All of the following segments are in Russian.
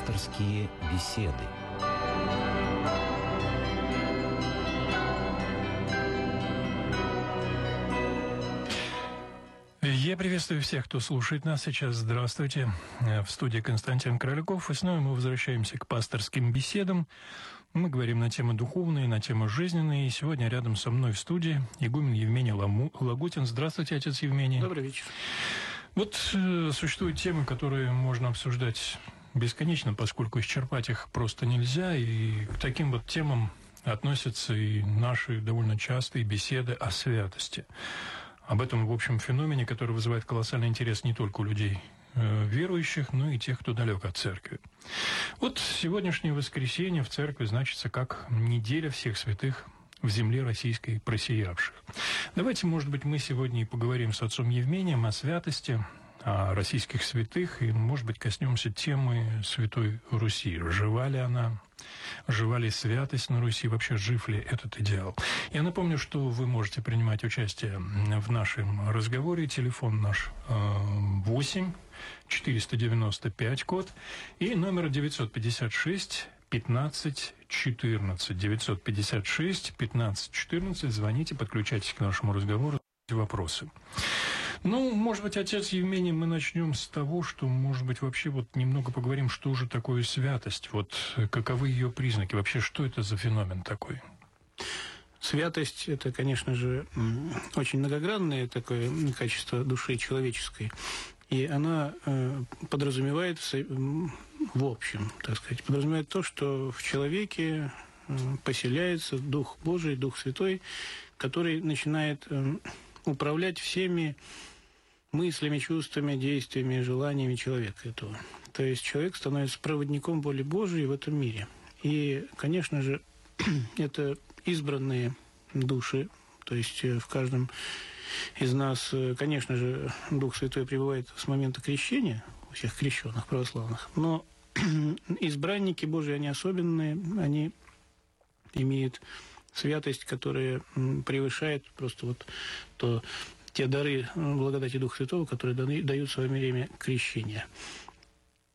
Пасторские беседы. Я приветствую всех, кто слушает нас сейчас. Здравствуйте. В студии Константин Кроляков. И снова мы возвращаемся к пасторским беседам. Мы говорим на темы духовные, на темы жизненные. И сегодня рядом со мной в студии игумен Евмений Лагутин. Здравствуйте, отец Евмений. Добрый вечер. Вот э, существуют темы, которые можно обсуждать бесконечно, поскольку исчерпать их просто нельзя. И к таким вот темам относятся и наши довольно частые беседы о святости. Об этом, в общем, феномене, который вызывает колоссальный интерес не только у людей э, верующих, но и тех, кто далек от церкви. Вот сегодняшнее воскресенье в церкви значится как неделя всех святых в земле российской просиявших. Давайте, может быть, мы сегодня и поговорим с отцом Евмением о святости, российских святых, и, может быть, коснемся темы Святой Руси. Жива ли она? Жива ли святость на Руси? Вообще, жив ли этот идеал? Я напомню, что вы можете принимать участие в нашем разговоре. Телефон наш 8 495 код и номер 956 15 14 956 15 14. Звоните, подключайтесь к нашему разговору, вопросы. Ну, может быть, отец Евмений, мы начнем с того, что, может быть, вообще вот немного поговорим, что же такое святость, вот каковы ее признаки, вообще что это за феномен такой? Святость – это, конечно же, очень многогранное такое качество души человеческой. И она э, подразумевает в общем, так сказать, подразумевает то, что в человеке э, поселяется Дух Божий, Дух Святой, который начинает э, управлять всеми мыслями, чувствами, действиями, желаниями человека этого. То есть человек становится проводником воли Божией в этом мире. И, конечно же, это избранные души, то есть э, в каждом из нас, э, конечно же, Дух Святой пребывает с момента крещения, у всех крещенных православных, но избранники Божии, они особенные, они имеют святость, которая превышает просто вот то те дары э, благодати Духа Святого, которые даны, даются во время крещения.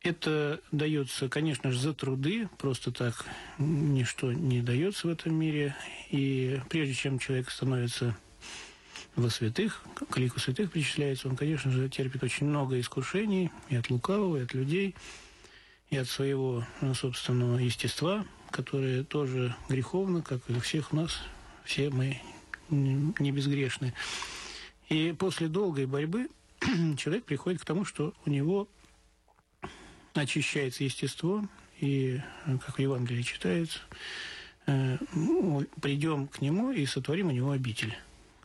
Это дается, конечно же, за труды, просто так ничто не дается в этом мире. И прежде чем человек становится во святых, к лику святых причисляется, он, конечно же, терпит очень много искушений и от лукавого, и от людей, и от своего ну, собственного естества, которое тоже греховно, как и у всех нас. Все мы не безгрешны. И после долгой борьбы человек приходит к тому, что у него очищается естество, и, как в Евангелии читается, э, придем к нему и сотворим у него обитель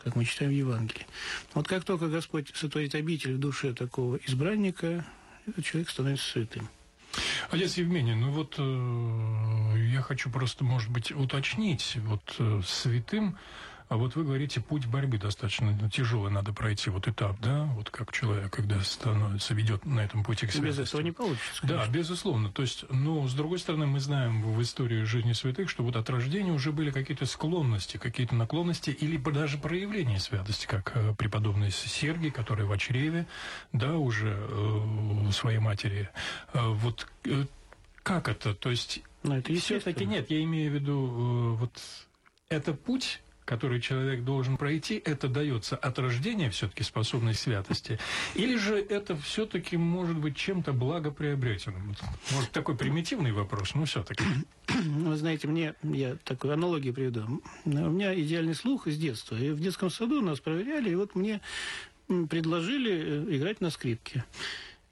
как мы читаем в Евангелии. Вот как только Господь сотворит обитель в душе такого избранника, этот человек становится святым. Отец Евмений, ну вот э, я хочу просто, может быть, уточнить, вот э, святым а вот вы говорите, путь борьбы достаточно тяжелый, надо пройти вот этап, да, вот как человек, когда становится, ведет на этом пути к святости. Без этого не получится. Конечно. Да, безусловно. То есть, но с другой стороны, мы знаем в истории жизни святых, что вот от рождения уже были какие-то склонности, какие-то наклонности или даже проявления святости, как э, преподобный Сергий, который в чреве, да, уже э, своей матери. Э, вот э, как это? То есть, все-таки нет, я имею в виду, э, вот это путь который человек должен пройти, это дается от рождения все-таки способность святости, или же это все-таки может быть чем-то благоприобретенным? Может, такой примитивный вопрос, но все-таки. Вы знаете, мне, я такую аналогию приведу. У меня идеальный слух из детства. И в детском саду нас проверяли, и вот мне предложили э, играть на скрипке.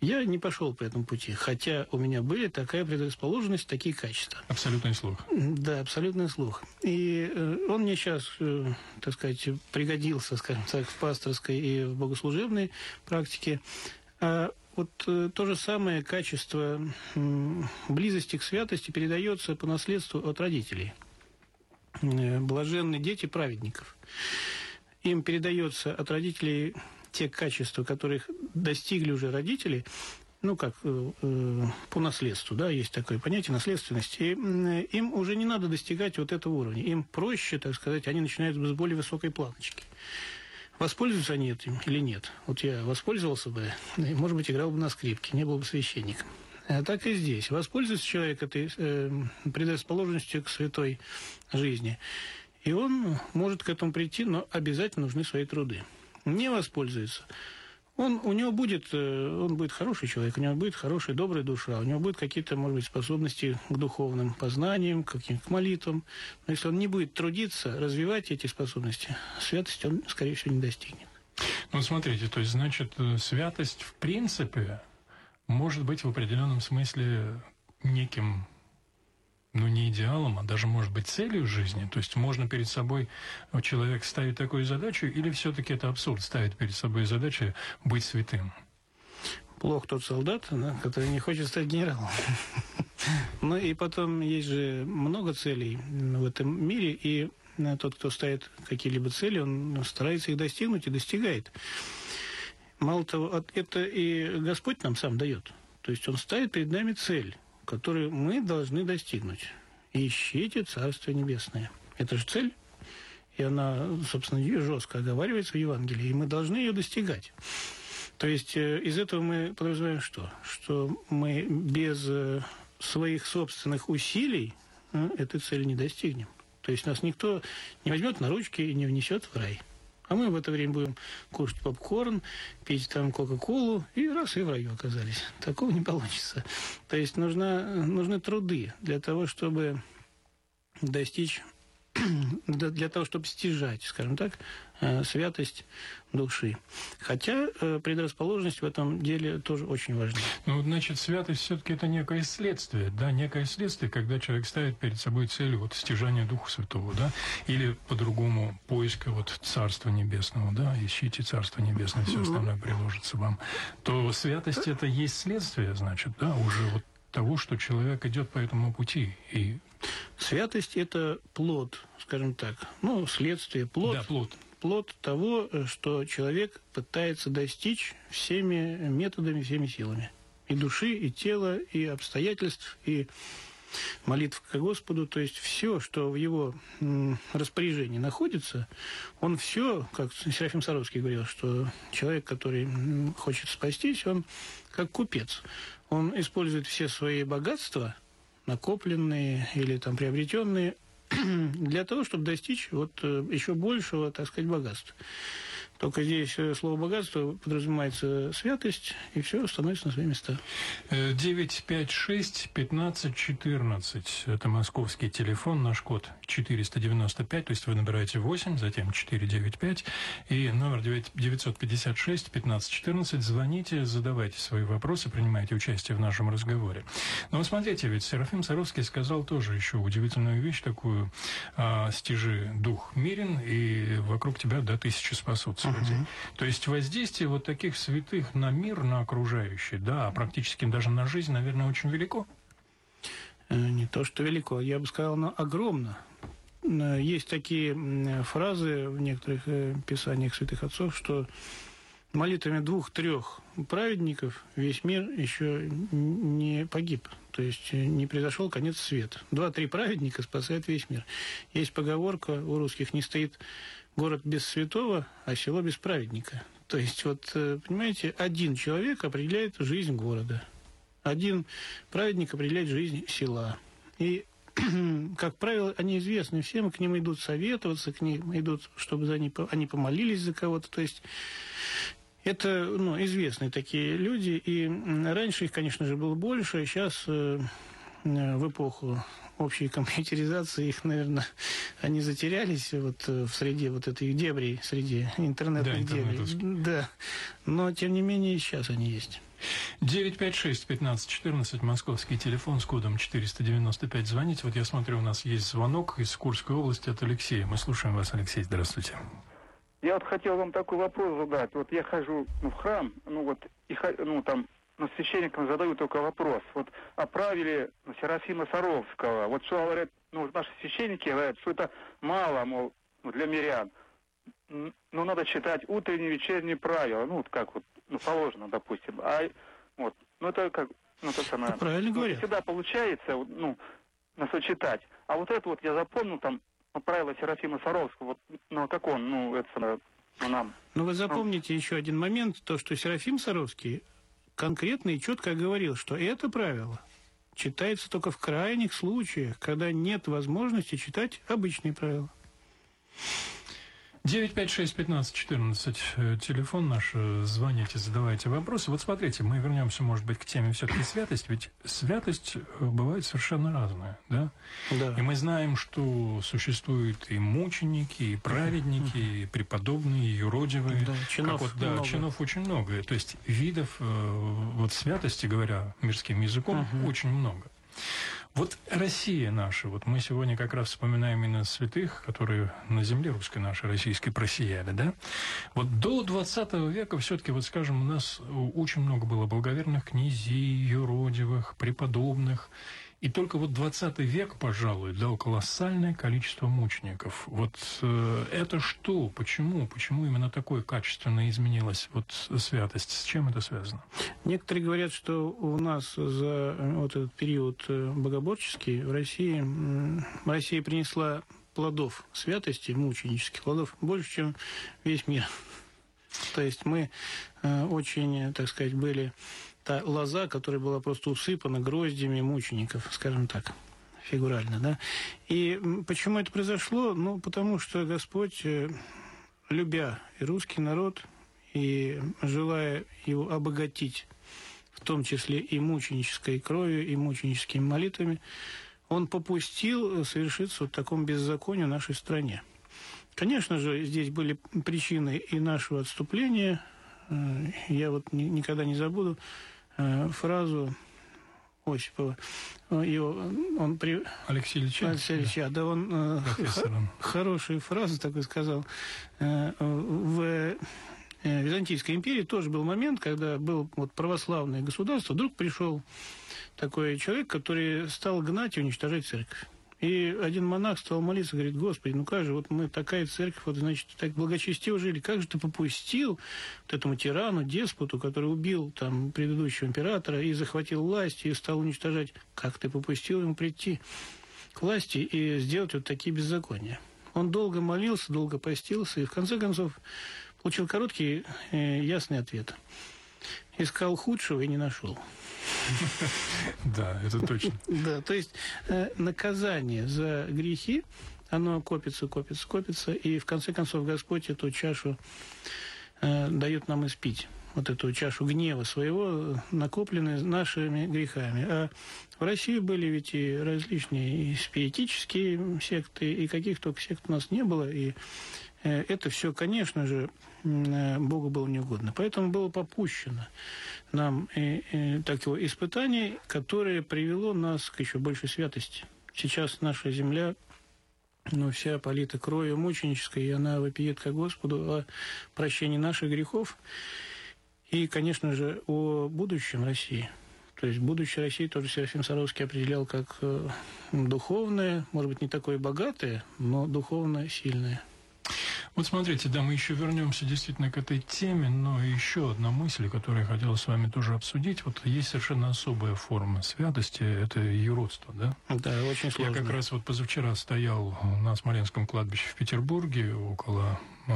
Я не пошел по этому пути, хотя у меня были такая предрасположенность, такие качества. Абсолютный слух. Да, абсолютный слух. И э, он мне сейчас, э, так сказать, пригодился, скажем так, в пасторской и в богослужебной практике. А вот э, то же самое качество близости к святости передается по наследству от родителей. Блаженные дети праведников. Им передается от родителей те качества, которых достигли уже родители, ну, как э, э, по наследству, да, есть такое понятие наследственности, и э, им уже не надо достигать вот этого уровня. Им проще, так сказать, они начинают с более высокой планочки. Воспользуются они этим или нет? Вот я воспользовался бы, может быть, играл бы на скрипке, не был бы священником. А так и здесь. Воспользуется человек этой э, предрасположенностью к святой жизни. И он может к этому прийти, но обязательно нужны свои труды. Не воспользуется. Он, у него будет, э, он будет хороший человек, у него будет хорошая, добрая душа, у него будут какие-то, может быть, способности к духовным познаниям, к, к молитвам. Но если он не будет трудиться, развивать эти способности, святости он, скорее всего, не достигнет. Ну, смотрите, то есть, значит, э, святость, в принципе, может быть в определенном смысле неким ну, не идеалом, а даже, может быть, целью жизни. То есть можно перед собой э, человек ставить такую задачу, или все-таки это абсурд ставить перед собой задачу быть святым? Плох тот солдат, да, который не хочет стать генералом. Ну и потом есть же много целей в этом мире, и э, тот, кто ставит какие-либо цели, он старается их достигнуть и достигает. Мало того, это и Господь нам сам дает. То есть Он ставит перед нами цель, которую мы должны достигнуть. Ищите Царство Небесное. Это же цель, и она, собственно, жестко оговаривается в Евангелии, и мы должны ее достигать. То есть э, из этого мы подразумеваем что? Что мы без э, своих собственных усилий э, этой цели не достигнем. То есть нас никто не возьмет на ручки и не внесет в рай. А мы в это время будем кушать попкорн, пить там Кока-Колу, и раз, и в раю оказались. Такого не получится. То есть нужна, нужны труды для того, чтобы достичь для того, чтобы стяжать, скажем так, святость души. Хотя э, предрасположенность в этом деле тоже очень важна. Ну, значит, святость все-таки это некое следствие, да, некое следствие, когда человек ставит перед собой цель вот стяжания Духа Святого, да, или по-другому поиска вот Царства Небесного, да, ищите Царство Небесное, все остальное приложится вам, то святость это есть следствие, значит, да, уже вот того, что человек идет по этому пути и Святость – это плод, скажем так, ну, следствие, плод. Да, плод. Плод того, что человек пытается достичь всеми методами, всеми силами. И души, и тела, и обстоятельств, и молитв к Господу, то есть все, что в его распоряжении находится, он все, как Серафим Саровский говорил, что человек, который хочет спастись, он как купец. Он использует все свои богатства – накопленные или там приобретенные для того, чтобы достичь вот э, еще большего, так сказать, богатства. Только здесь э, слово «богатство» подразумевается святость, и все становится на свои места. 956-1514. Э, Это московский телефон, наш код 495, то есть вы набираете 8, затем 495, и номер 956-1514. Звоните, задавайте свои вопросы, принимайте участие в нашем разговоре. Но вы смотрите, ведь Серафим Саровский сказал тоже еще удивительную вещь такую, а, стяжи дух мирен, и вокруг тебя до тысячи спасутся людей. Uh-huh. То есть воздействие вот таких святых на мир, на окружающий, да, а практически даже на жизнь, наверное, очень велико. Э, не то, что велико, я бы сказал, но огромно. Э, есть такие фразы в некоторых э, писаниях святых отцов, что молитвами двух-трех праведников весь мир еще не погиб. То есть не произошел конец света. Два-три праведника спасают весь мир. Есть поговорка у русских, не стоит город без святого, а село без праведника. То есть, вот, э, понимаете, один человек определяет жизнь города. Один праведник определяет жизнь села. И, как правило, они известны всем, к ним идут советоваться, к ним идут, чтобы за они, они помолились за кого-то. То есть, это ну, известные такие люди, и раньше их, конечно же, было больше, а сейчас э, в эпоху общей компьютеризации их, наверное, они затерялись вот э, в среде вот этой дебри, среди интернетных да, дебрей. Да, но тем не менее сейчас они есть. 956-1514, московский телефон с кодом 495. Звоните. Вот я смотрю, у нас есть звонок из Курской области от Алексея. Мы слушаем вас, Алексей. Здравствуйте. Я вот хотел вам такой вопрос задать. Вот я хожу ну, в храм, ну вот, и, ну там но священникам задаю только вопрос. Вот оправили Серафима Саровского. Вот что говорят, ну, наши священники говорят, что это мало, мол, ну, для мирян. Ну, надо читать утренние, вечерние правила. Ну, вот как вот, ну, положено, допустим. А вот, ну, это как, ну, то самое. Это правильно говорят. Ну, всегда получается, ну, сочетать. А вот это вот я запомнил, там, правила Серафима Саровского, вот, ну, как он, ну, это, ну, нам. Ну, вы запомните ну, еще один момент, то, что Серафим Саровский конкретно и четко говорил, что это правило читается только в крайних случаях, когда нет возможности читать обычные правила. 956-15-14, э, телефон наш, э, звоните, задавайте вопросы. Вот смотрите, мы вернемся, может быть, к теме все-таки святость, ведь святость э, бывает совершенно разная, да? Да. И мы знаем, что существуют и мученики, и праведники, и преподобные, и юродивые. Да, чинов вот, да, много. чинов очень много. То есть видов вот святости, говоря мирским языком, очень много. Вот Россия наша, вот мы сегодня как раз вспоминаем именно святых, которые на земле русской нашей, российской просияли, да? Вот до 20 века все-таки, вот скажем, у нас очень много было благоверных князей, юродивых, преподобных, и только вот 20 век, пожалуй, дал колоссальное количество мучеников. Вот э, это что? Почему? Почему именно такое качественно изменилась вот святость? С чем это связано? Некоторые говорят, что у нас за вот этот период э, богоборческий в России Россия принесла плодов святости, мученических плодов, больше, чем весь мир. То есть мы э, очень, так сказать, были та лоза, которая была просто усыпана гроздями мучеников, скажем так, фигурально, да. И почему это произошло? Ну, потому что Господь, э, любя и русский народ, и желая его обогатить, в том числе и мученической кровью, и мученическими молитвами, он попустил совершиться вот таком беззаконию в нашей стране. Конечно же, здесь были причины и нашего отступления. Э, Я вот ни- никогда не забуду э, фразу Осипова. Э, Его, он при... Алексей Ильич? Алексей Ильич, а, да он э, хорошую фразу такой сказал. Э, В э, Византийской империи тоже был момент, когда был вот православное государство, вдруг пришел такой человек, который стал гнать и уничтожать церковь. И один монах стал молиться, говорит, Господи, ну как же, вот мы такая церковь, вот, значит, так благочестиво жили, как же ты попустил вот этому тирану, деспоту, который убил там предыдущего императора и захватил власть, и стал уничтожать, как ты попустил ему прийти к власти и сделать вот такие беззакония. Он долго молился, долго постился, и в конце концов получил короткий, э, ясный ответ. Искал худшего и не нашел. Да, это точно. Да, то есть э, наказание за грехи, оно копится, копится, копится, и в конце концов Господь эту чашу э, дает нам испить. Вот эту чашу гнева своего, накопленную нашими грехами. А в России были ведь и различные и спиритические секты, и каких только сект у нас не было, и это все, конечно же, э, Богу было неугодно. Поэтому было попущено нам э, э, такое испытание, которое привело нас к еще большей святости. Сейчас наша земля ну, вся полита кровью мученической, и она вопиет к Господу о прощении наших грехов и, конечно же, о будущем России. То есть будущее России тоже Серафим Саровский определял как э, духовное, может быть, не такое богатое, но духовно сильное. Вот смотрите, да, мы еще вернемся действительно к этой теме, но еще одна мысль, которую я хотел с вами тоже обсудить. Вот есть совершенно особая форма святости, это юродство, да? Да, очень сложно. Я как раз вот позавчера стоял на Смоленском кладбище в Петербурге, около, э,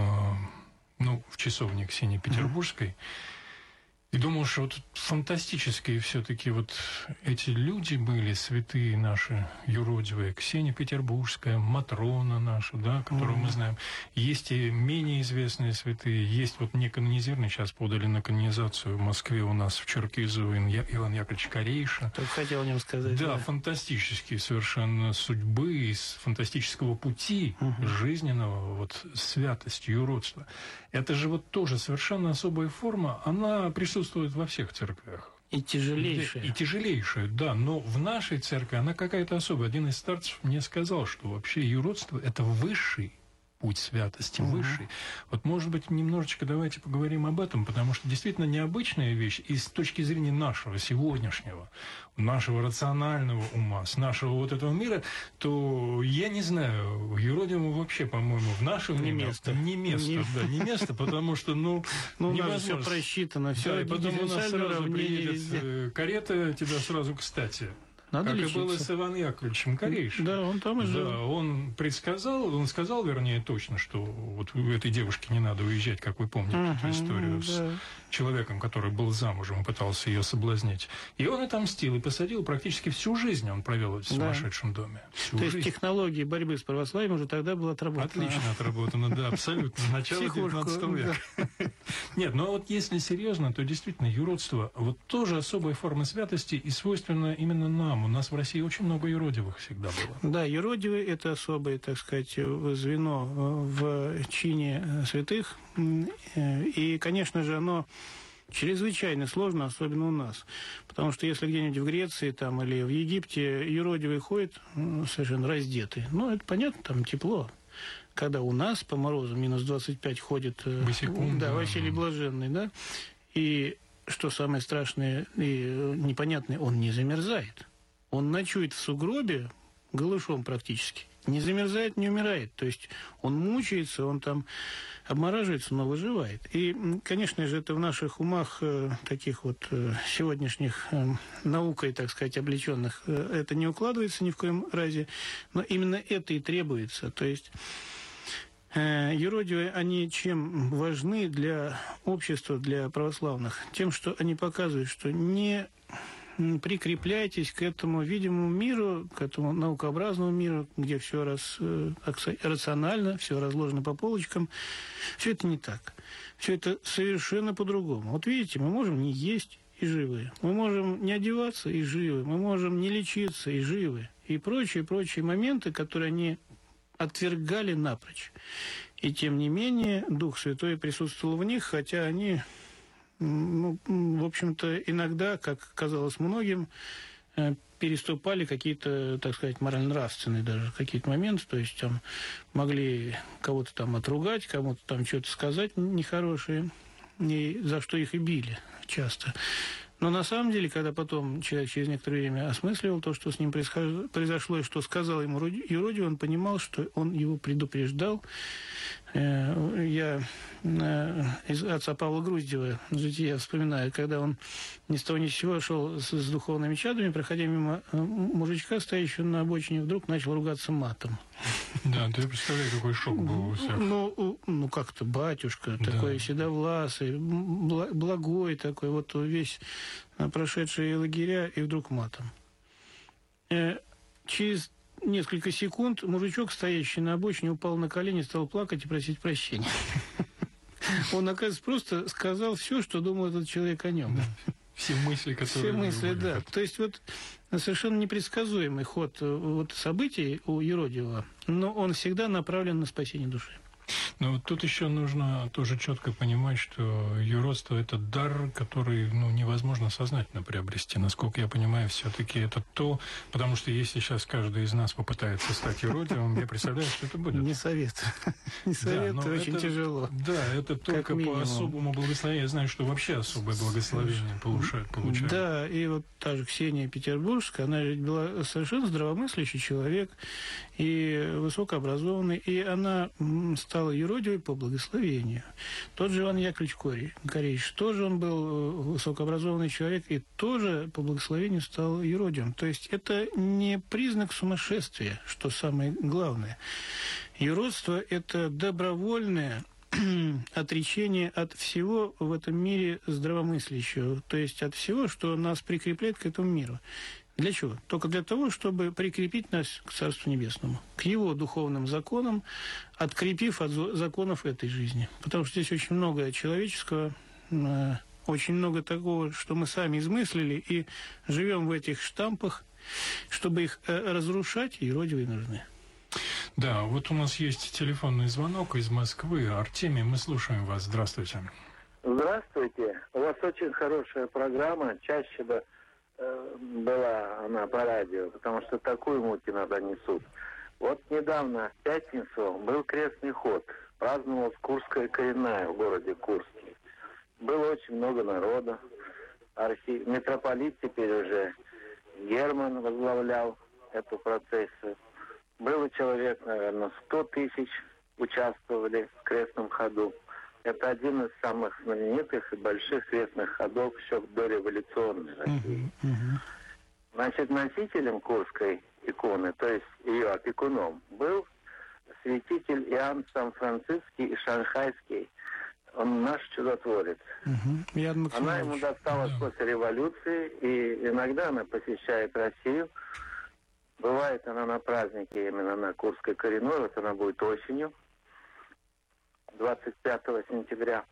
ну, в часовне Ксении Петербургской, и думал, что вот фантастические все-таки вот эти люди были, святые наши, юродивые, Ксения Петербургская, Матрона наша, да, которую мы знаем. Есть и менее известные святые, есть вот не канонизированные, сейчас подали на канонизацию в Москве у нас в Черкизово Иван Яковлевич Корейша. Только хотел о нем сказать. Да, фантастические совершенно судьбы, из фантастического пути жизненного, вот святость, юродство. Это же вот тоже совершенно особая форма, она присутствует во всех церквях. И тяжелейшее. И тяжелейшая, да, но в нашей церкви она какая-то особая. Один из старцев мне сказал, что вообще юродство – это высший путь святости, высший. Вот, может быть, немножечко давайте поговорим об этом, потому что действительно необычная вещь и с точки зрения нашего сегодняшнего, нашего рационального ума, с нашего вот этого мира, то я не знаю, юродивому вообще, по-моему, в наше Не время место. Не место, Не- да, не место, потому что, ну, Ну, у нас все невозможно. просчитано, все Да, и потом у нас сразу приедет везде. э, карета тебя сразу кстати. Надо как лечиться. и было с Иваном Яковлевичем Корейшем. Да, он там и жил. Да, он предсказал, он сказал, вернее, точно, что вот у этой девушки не надо уезжать, как вы помните эту Мгм, историю с да. человеком, который был замужем и пытался ее соблазнить. И он отомстил и посадил практически всю жизнь он провел в сумасшедшем доме. Всю То есть жизнь. технология борьбы с православием уже тогда была отработана. Отлично отработано, да, абсолютно. Начало Психушку, 19 века. Нет, но вот если серьезно, то действительно юродство вот тоже особая форма святости и свойственна именно нам. У нас в России очень много юродивых всегда было. Да, юродивый – это особое, так сказать, звено э, в чине э, святых. Э, И, конечно же, оно чрезвычайно сложно, особенно у нас. Потому что если где-нибудь в Греции там, или в Египте юродивый ходит м, совершенно раздетый, ну, это понятно, там тепло. Когда у нас по морозу минус 25 ходит Босиком, да, да. Василий Блаженный, да, и что самое страшное и непонятное, он не замерзает. Он ночует в сугробе, голышом практически. Не замерзает, не умирает. То есть он мучается, он там обмораживается, но выживает. И, конечно же, это в наших умах, э, таких вот э, сегодняшних э, наукой, так сказать, облеченных, э, это не укладывается ни в коем разе. Но именно это и требуется. То есть Юродивые, они чем важны для общества, для православных? Тем, что они показывают, что не прикрепляйтесь к этому видимому миру, к этому наукообразному миру, где все рас, э, рационально, все разложено по полочкам. Все это не так. Все это совершенно по-другому. Вот видите, мы можем не есть и живы. Мы можем не одеваться и живы. Мы можем не лечиться и живы. И прочие-прочие моменты, которые они отвергали напрочь. И тем не менее Дух Святой присутствовал в них, хотя они, ну, в общем-то, иногда, как казалось многим, э, переступали какие-то, так сказать, морально-нравственные даже какие-то моменты, то есть там могли кого-то там отругать, кому-то там что-то сказать нехорошее, и за что их и били часто. Но на самом деле, когда потом человек через некоторое время осмысливал то, что с ним произошло, и что сказал ему юродивый, он понимал, что он его предупреждал. Э, Я э, из отца Павла Груздева жития вспоминаю, когда он ни с того ни с сего шел с, с духовными чадами, проходя мимо э, мужичка, стоящего на обочине, вдруг начал ругаться матом. Да, ты представляешь, какой шок был у всех. Ну, ну как-то батюшка, Да. такой седовласый, благой такой, вот весь прошедшие лагеря, и вдруг матом. Через несколько секунд мужичок, стоящий на обочине, упал на колени, стал плакать и просить прощения. Он, оказывается, просто сказал все, что думал этот человек о нем. Все мысли, которые... Все мысли, да. То есть вот совершенно непредсказуемый ход э, вот событий у Еродивого, но он всегда направлен на спасение души. Но вот тут еще нужно тоже четко понимать, что юродство – это дар, который ну, невозможно сознательно приобрести. Насколько я понимаю, все-таки это то, потому что если сейчас каждый из нас попытается стать юродивым, я представляю, что это будет. Не советую. Не Да, советую, но очень это- тяжело. Да, это только по особому благословению. Я знаю, что вообще особое благословение получают. получают. Да, и вот та же Ксения Петербургская, она ведь была совершенно здравомыслящий человек и высокообразованный, и она м, стала юродивой по благословению. Тот же Иван Яковлевич Корей, Корейш, тоже он был э, высокообразованный человек, и тоже по благословению стал юродивым. То есть это не признак сумасшествия, что самое главное. Юродство – это добровольное отречение от всего в этом мире здравомыслящего, то есть от всего, что нас прикрепляет к этому миру. Для чего? Только для того, чтобы прикрепить нас к Царству Небесному, к его духовным законам, открепив от законов этой жизни. Потому что здесь очень много человеческого, э, очень много такого, что мы сами измыслили, и живем в этих штампах, чтобы их э, разрушать, юродивые нужны. Да, вот у нас есть телефонный звонок из Москвы. Артемий, мы слушаем вас. Здравствуйте. Здравствуйте. У вас очень хорошая программа. Чаще бы была она по радио, потому что такую муть иногда несут. Вот недавно, в пятницу, был крестный ход. Праздновалась Курская коренная в городе Курске. Было очень много народа. Архи... Митрополит теперь уже Герман возглавлял эту процессию. Было человек, наверное, 100 тысяч участвовали в крестном ходу. Это один из самых знаменитых и больших крестных ходов еще в дореволюционной России. Значит, носителем Курской иконы, то есть ее опекуном, был святитель Иоанн Сан-Франциский и Шанхайский. Он наш чудотворец. Угу. Иоанн Она ему досталась Да. после революции, и иногда она посещает Россию. Бывает она на празднике именно на Курской коренной, вот она будет осенью, 25 сентября.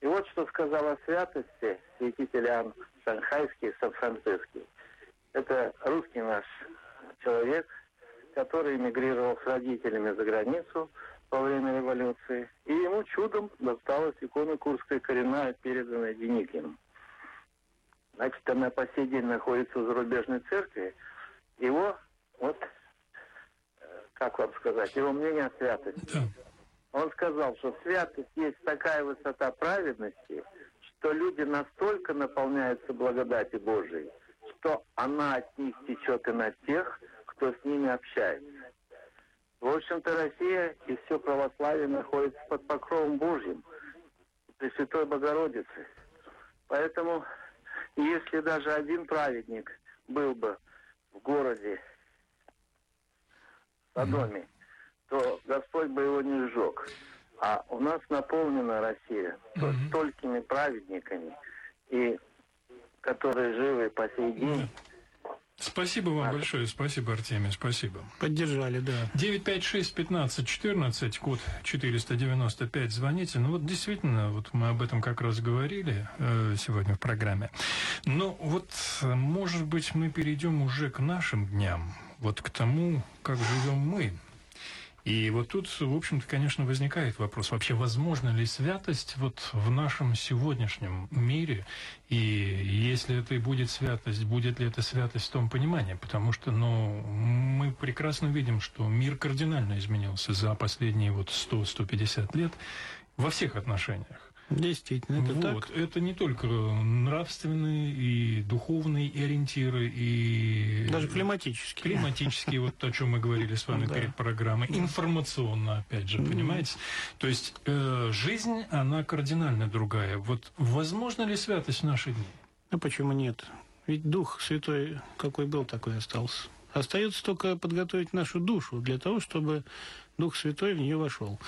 И вот что сказал о святости святитель Иоанн Шанхайский Сан-Франциский. Это русский наш человек, который эмигрировал с родителями за границу во время революции. И ему чудом досталась икона Курская коренная, переданная Деникиным. Значит, она по сей день находится в зарубежной церкви. Его, вот, э, как вам сказать, его мнение о святости. Да. Он сказал, что святость есть такая высота праведности, что люди настолько наполняются благодати Божией, что она от них течет и на тех, кто с ними общается. В общем-то, Россия и все православие находится под покровом Божьим, Пресвятой Богородицы. Поэтому, если даже один праведник был бы в городе Содоме, то Господь бы его не сжег. А у нас наполнена Россия Мгм. столькими праведниками, и которые живы по сей день. Спасибо вам большое, спасибо, Артемий, спасибо. Поддержали, да. 956-15-14, код 495, звоните. Ну вот действительно, вот мы об этом как раз говорили э, сегодня в программе. Но вот, э, может быть, мы перейдем уже к нашим дням, вот к тому, как живем мы. И вот тут, в общем-то, конечно, возникает вопрос, вообще возможна ли святость вот в нашем сегодняшнем мире, и если это и будет святость, будет ли это святость в том понимании, потому что, ну, мы прекрасно видим, что мир кардинально изменился за последние вот 100-150 лет во всех отношениях. Действительно, это вот. так. Это не только нравственные и духовные ориентиры, и Даже климатически. Климатические, вот о чем мы говорили с вами перед программой, информационно, опять же, понимаете? То есть э, жизнь, она кардинально другая. Вот возможно ли святость в наши дни? А почему нет? Ведь Дух Святой, какой был, такой и остался. Остается только подготовить нашу душу для того, чтобы Дух Святой в нее вошел.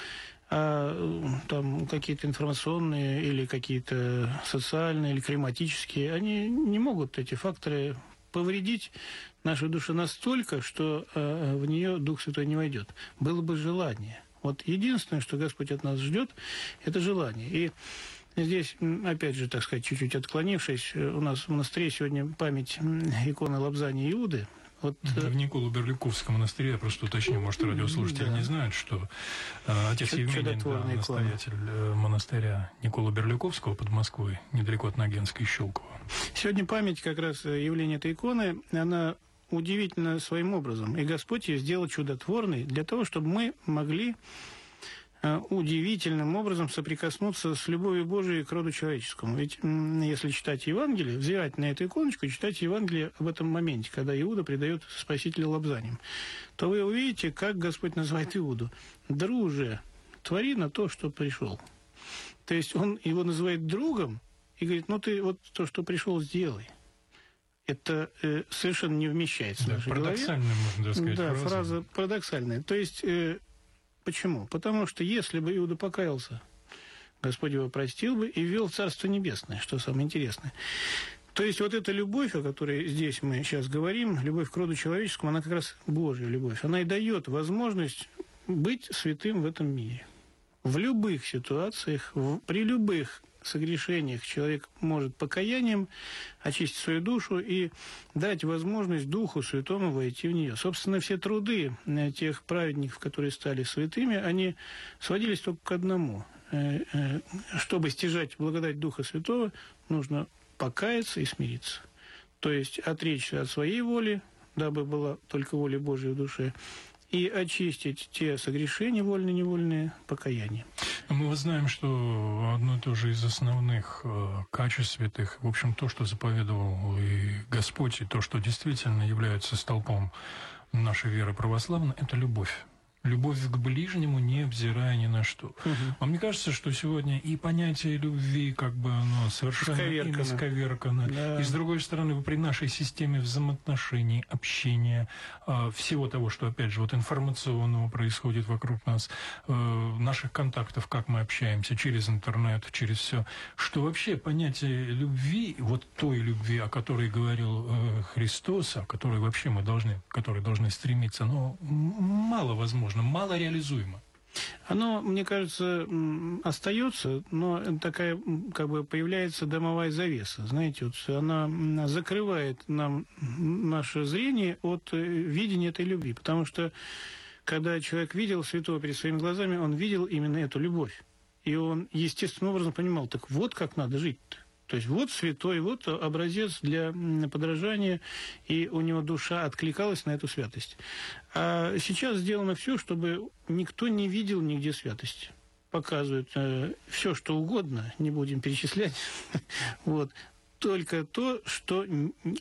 А э, там какие-то информационные или какие-то социальные или климатические, они не могут, эти факторы, повредить нашу душу настолько, что э, в нее Дух Святой не войдет. Было бы желание. Вот единственное, что Господь от нас ждет, это желание. И Здесь, опять же, так сказать, чуть-чуть отклонившись, э, у нас в монастыре сегодня память иконы Лобзани Иуды. Вот э, В Николу-Берликовском монастыре, я просто уточню, может, радиослушатели Да. не знают, что э, отец Чуд- Евмений, да, настоятель э, монастыря Никола Берликовского под Москвой, недалеко от Ногенской и Щелково. сегодня память как раз э, явления этой иконы, она удивительна своим образом. И Господь ее сделал чудотворной для того, чтобы мы могли удивительным образом соприкоснуться с любовью Божией к роду человеческому. Ведь если читать Евангелие, взирать на эту иконочку и читать Евангелие в этом моменте, когда Иуда предает Спасителя лобзанием, то вы увидите, как Господь называет Иуду. «Друже, твори на то, что пришел». То есть он его называет другом и говорит, ну ты вот то, что пришел, сделай. Это э, совершенно не вмещается в Да, нашей голове. парадоксальная, можно даже сказать, Да, фраза. фраза парадоксальная. То есть, э, почему? Потому что если бы Иуда покаялся, Господь его простил бы и ввел в Царство Небесное, что самое интересное. То есть вот эта любовь, о которой здесь мы сейчас говорим, любовь к роду человеческому, она как раз Божья любовь. Она и дает возможность быть святым в этом мире. В любых ситуациях, в- при любых согрешениях человек может покаянием очистить свою душу и дать возможность Духу Святому войти в нее. Собственно, все труды э, тех праведников, которые стали святыми, они сводились только к одному. Э, э, Чтобы стяжать благодать Духа Святого, нужно покаяться и смириться. То есть отречься от своей воли, дабы была только воля Божия в душе, и очистить те согрешения, вольно-невольные, покаянием. Мы знаем, что одно и то же из основных э, качеств святых, в общем, то, что заповедовал и Господь, и то, что действительно является столпом нашей веры православной, это любовь. Любовь к ближнему, не обзирая ни на что. Мгм. А мне кажется, что сегодня и понятие любви, как бы оно совершенно Исковеркано. исковеркано. Да. И с другой стороны, при нашей системе взаимоотношений, общения, а, всего того, что, опять же, вот информационного происходит вокруг нас, э, наших контактов, как мы общаемся через интернет, через все, что вообще понятие любви, вот той любви, о которой говорил э, Христос, о которой вообще мы должны, к которой должны стремиться, но мало возможно, мало реализуемо. Оно, мне кажется, остается, но такая, как бы, появляется домовая завеса. Знаете, вот она закрывает нам наше зрение от э, видения этой любви. Потому что, когда человек видел святого перед своими глазами, он видел именно эту любовь. И он естественным образом понимал, так вот как надо жить-то. То есть вот святой, вот образец для подражания, и у него душа откликалась на эту святость. А сейчас сделано все, чтобы никто не видел нигде святости. Показывают все, что угодно, не будем перечислять. вот. Только то, что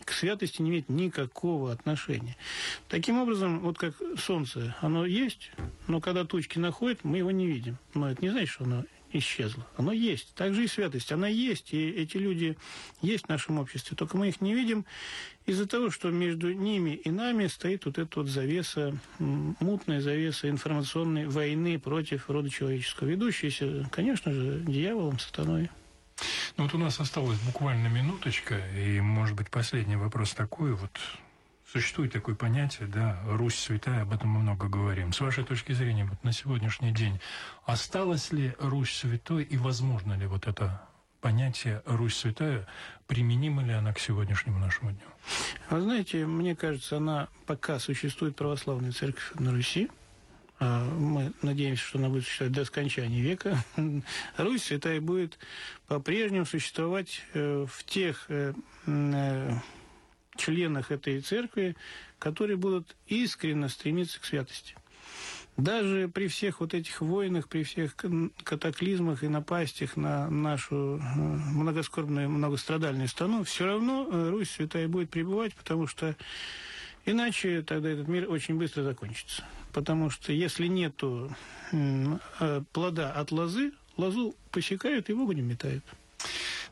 к святости не имеет никакого отношения. Таким образом, вот как солнце, оно есть, но когда тучки находят, мы его не видим. Но это не значит, что оно исчезло. Оно есть. Так же и святость. Она есть, и эти люди есть в нашем обществе. Только мы их не видим из-за того, что между ними и нами стоит вот эта вот завеса, мутная завеса информационной войны против рода человеческого, ведущаяся, конечно же, дьяволом, сатаной. Ну вот у нас осталась буквально минуточка, и, может быть, последний вопрос такой. Вот существует такое понятие, да, Русь святая, об этом мы много говорим. С вашей точки зрения, вот на сегодняшний день, осталась ли Русь святой, и возможно ли вот это понятие Русь святая, применима ли она к сегодняшнему нашему дню? А знаете, мне кажется, она пока существует православная церковь на Руси, а мы надеемся, что она будет существовать до скончания века, Русь святая будет по-прежнему существовать э, в тех э, э, членах этой церкви, которые будут искренне стремиться к святости. Даже при всех вот этих войнах, при всех катаклизмах и напастях на нашу э, многоскорбную, многострадальную страну, все равно э, Русь святая будет пребывать, потому что иначе тогда этот мир очень быстро закончится. Потому что если нету м, э, плода от лозы, лозу посекают и в огонь метают.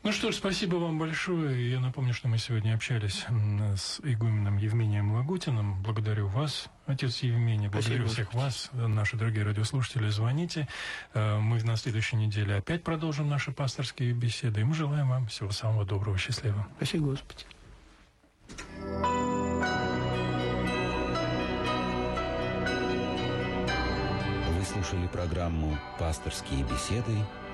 Ну что ж, спасибо вам большое. Я напомню, что мы сегодня общались с игуменом Евмением Лагутиным. Благодарю вас, отец Евмений. Благодарю Спасибо, всех вас, наши дорогие радиослушатели. Звоните. Э, Мы на следующей неделе опять продолжим наши пасторские беседы. И мы желаем вам всего самого доброго, счастливого. Спасибо, Господи. Вы слушали программу «Пасторские беседы»